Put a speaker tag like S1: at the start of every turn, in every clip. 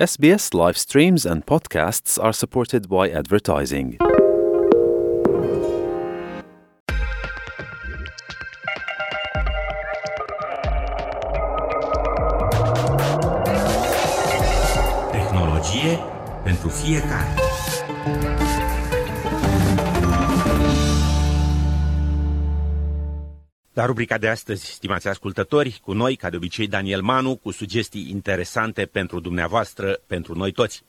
S1: SBS live streams and podcasts are supported by advertising.
S2: Tehnologie pentru fiecare. La rubrica de astăzi, stimați ascultători, cu noi, ca de obicei, Daniel Manu, cu sugestii interesante pentru dumneavoastră, pentru noi toți.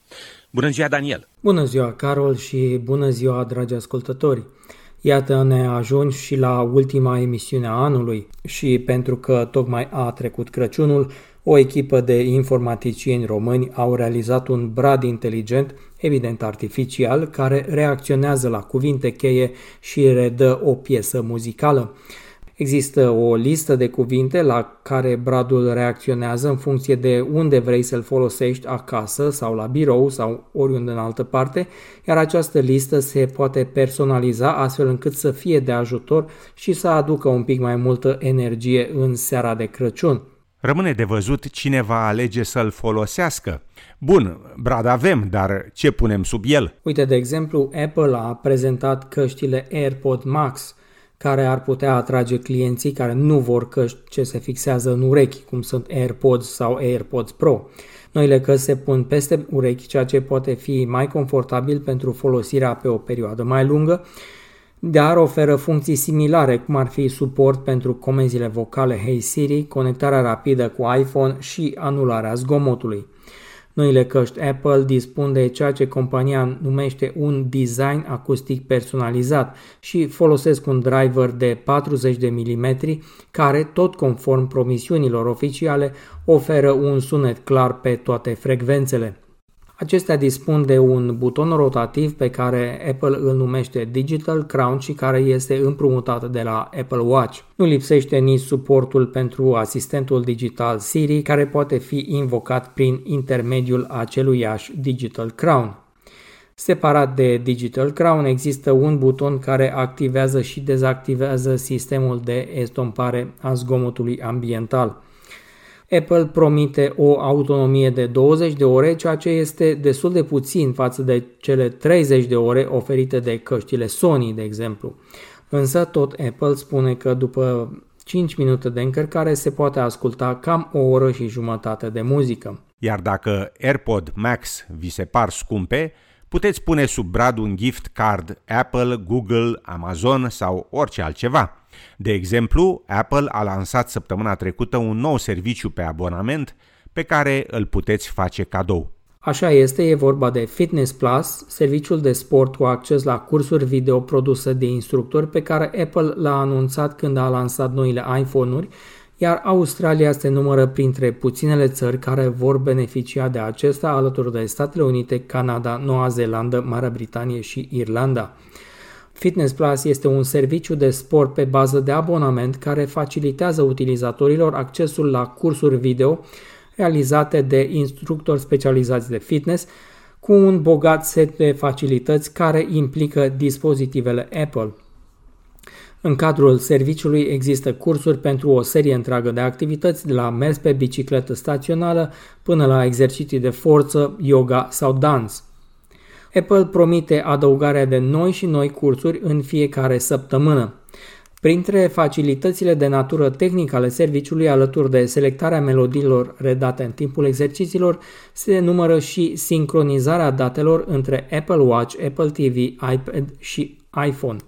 S2: Bună ziua, Daniel!
S3: Bună ziua, Carol, și bună ziua, dragi ascultători! Iată ne ajungi și la ultima emisiune a anului și pentru că tocmai a trecut Crăciunul, o echipă de informaticieni români au realizat un brad inteligent, evident artificial, care reacționează la cuvinte cheie și redă o piesă muzicală. Există o listă de cuvinte la care bradul reacționează în funcție de unde vrei să-l folosești acasă sau la birou sau oriunde în altă parte, iar această listă se poate personaliza astfel încât să fie de ajutor și să aducă un pic mai multă energie în seara de Crăciun.
S2: Rămâne de văzut cine va alege să-l folosească. Bun, brad avem, dar ce punem sub el?
S3: Uite, de exemplu, Apple a prezentat căștile AirPod Max – care ar putea atrage clienții care nu vor căști ce se fixează în urechi, cum sunt AirPods sau AirPods Pro. Noile căști se pun peste urechi, ceea ce poate fi mai confortabil pentru folosirea pe o perioadă mai lungă, dar oferă funcții similare, cum ar fi suport pentru comenzile vocale Hey Siri, conectarea rapidă cu iPhone și anularea zgomotului. Noile căști Apple dispun de ceea ce compania numește un design acustic personalizat și folosesc un driver de 40 de mm care, tot conform promisiunilor oficiale, oferă un sunet clar pe toate frecvențele. Acestea dispun de un buton rotativ pe care Apple îl numește Digital Crown și care este împrumutat de la Apple Watch. Nu lipsește nici suportul pentru asistentul digital Siri, care poate fi invocat prin intermediul aceluiași Digital Crown. Separat de Digital Crown există un buton care activează și dezactivează sistemul de estompare a zgomotului ambiental. Apple promite o autonomie de 20 de ore, ceea ce este destul de puțin față de cele 30 de ore oferite de căștile Sony, de exemplu. Însă tot Apple spune că după 5 minute de încărcare se poate asculta cam o oră și jumătate de muzică.
S2: Iar dacă AirPod Max vi se par scumpe, puteți pune sub brad un gift card Apple, Google, Amazon sau orice altceva. De exemplu, Apple a lansat săptămâna trecută un nou serviciu pe abonament pe care îl puteți face cadou.
S3: Așa este, e vorba de Fitness Plus, serviciul de sport cu acces la cursuri video produse de instructori pe care Apple l-a anunțat când a lansat noile iPhone-uri, iar Australia se numără printre puținele țări care vor beneficia de acesta alături de Statele Unite, Canada, Noua Zeelandă, Marea Britanie și Irlanda. Fitness Plus este un serviciu de sport pe bază de abonament care facilitează utilizatorilor accesul la cursuri video realizate de instructori specializați de fitness cu un bogat set de facilități care implică dispozitivele Apple. În cadrul serviciului există cursuri pentru o serie întreagă de activități, de la mers pe bicicletă staționară până la exerciții de forță, yoga sau dans. Apple promite adăugarea de noi și noi cursuri în fiecare săptămână. Printre facilitățile de natură tehnică ale serviciului, alături de selectarea melodiilor redate în timpul exercițiilor, se numără și sincronizarea datelor între Apple Watch, Apple TV, iPad și iPhone.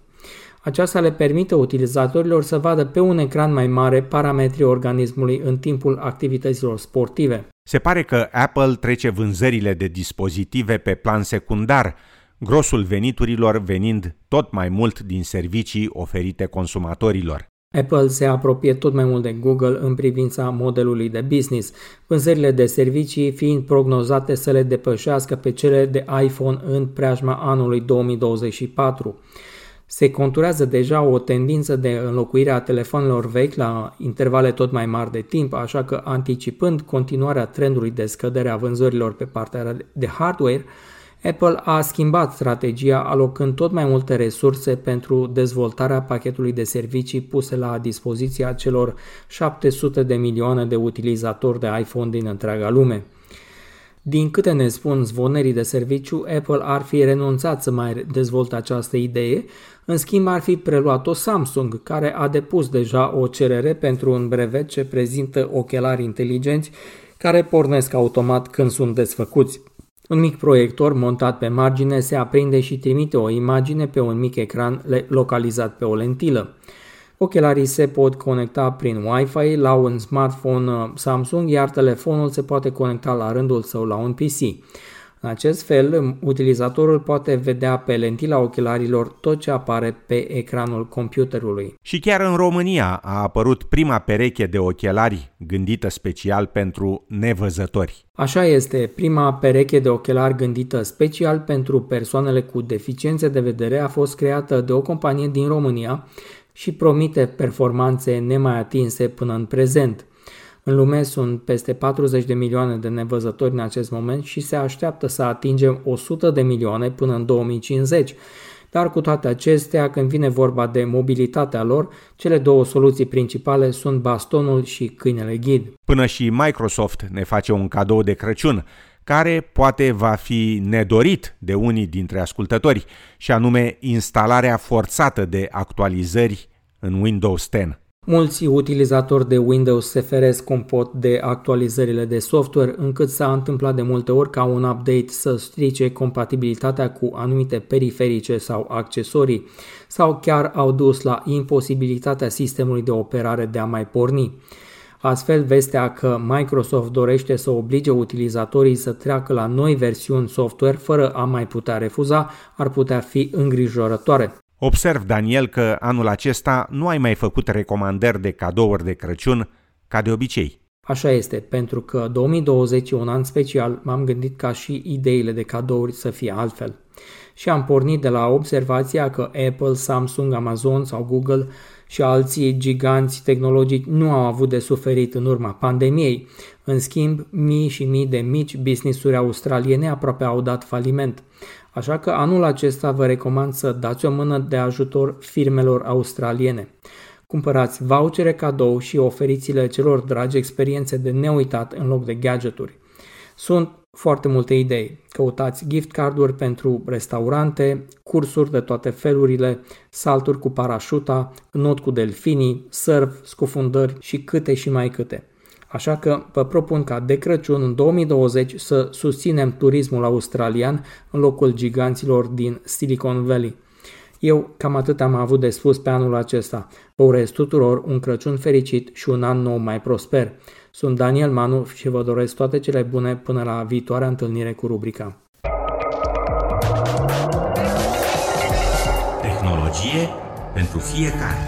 S3: Aceasta le permite utilizatorilor să vadă pe un ecran mai mare parametrii organismului în timpul activităților sportive.
S2: Se pare că Apple trece vânzările de dispozitive pe plan secundar, grosul veniturilor venind tot mai mult din servicii oferite consumatorilor.
S3: Apple se apropie tot mai mult de Google în privința modelului de business, vânzările de servicii fiind prognozate să le depășească pe cele de iPhone în preajma anului 2024. Se conturează deja o tendință de înlocuire a telefonelor vechi la intervale tot mai mari de timp, așa că anticipând continuarea trendului de scădere a vânzărilor pe partea de hardware, Apple a schimbat strategia alocând tot mai multe resurse pentru dezvoltarea pachetului de servicii puse la dispoziția celor 700 de milioane de utilizatori de iPhone din întreaga lume. Din câte ne spun zvonerii de serviciu, Apple ar fi renunțat să mai dezvolte această idee, în schimb ar fi preluat-o Samsung, care a depus deja o cerere pentru un brevet ce prezintă ochelari inteligenți care pornesc automat când sunt desfăcuți. Un mic proiector montat pe margine se aprinde și trimite o imagine pe un mic ecran localizat pe o lentilă. Ochelarii se pot conecta prin Wi-Fi la un smartphone uh, Samsung, iar telefonul se poate conecta la rândul său la un PC. În acest fel, utilizatorul poate vedea pe lentila ochelarilor tot ce apare pe ecranul computerului.
S2: Și chiar în România a apărut prima pereche de ochelari gândită special pentru nevăzători.
S3: Așa este, prima pereche de ochelari gândită special pentru persoanele cu deficiențe de vedere a fost creată de o companie din România și promite performanțe nemai atinse până în prezent. În lume sunt peste 40 de milioane de nevăzători în acest moment și se așteaptă să atingem 100 de milioane până în 2050. Dar cu toate acestea, când vine vorba de mobilitatea lor, cele două soluții principale sunt bastonul și câinele ghid.
S2: Până și Microsoft ne face un cadou de Crăciun, care poate va fi nedorit de unii dintre ascultători, și anume instalarea forțată de actualizări în Windows 10.
S3: Mulți utilizatori de Windows se feresc cum pot de actualizările de software, încât s-a întâmplat de multe ori ca un update să strice compatibilitatea cu anumite periferice sau accesorii, sau chiar au dus la imposibilitatea sistemului de operare de a mai porni. Astfel, vestea că Microsoft dorește să oblige utilizatorii să treacă la noi versiuni software fără a mai putea refuza ar putea fi îngrijorătoare.
S2: Observ, Daniel, că anul acesta nu ai mai făcut recomandări de cadouri de Crăciun ca de obicei.
S3: Așa este, pentru că 2020 e un an special, m-am gândit ca și ideile de cadouri să fie altfel. Și am pornit de la observația că Apple, Samsung, Amazon sau Google și alții giganți tehnologici nu au avut de suferit în urma pandemiei. În schimb, mii și mii de mici business-uri australiene aproape au dat faliment. Așa că anul acesta vă recomand să dați o mână de ajutor firmelor australiene. Cumpărați vouchere cadou și oferiți-le celor dragi experiențe de neuitat în loc de gadgeturi. Sunt foarte multe idei. Căutați gift carduri pentru restaurante, cursuri de toate felurile, salturi cu parașuta, not cu delfinii, surf, scufundări și câte și mai câte. Așa că vă propun ca de Crăciun în 2020 să susținem turismul australian în locul giganților din Silicon Valley. Eu cam atât am avut de spus pe anul acesta. Vă urez tuturor un Crăciun fericit și un an nou mai prosper. Sunt Daniel Manu și vă doresc toate cele bune până la viitoarea întâlnire cu rubrica.
S2: Tehnologie pentru fiecare.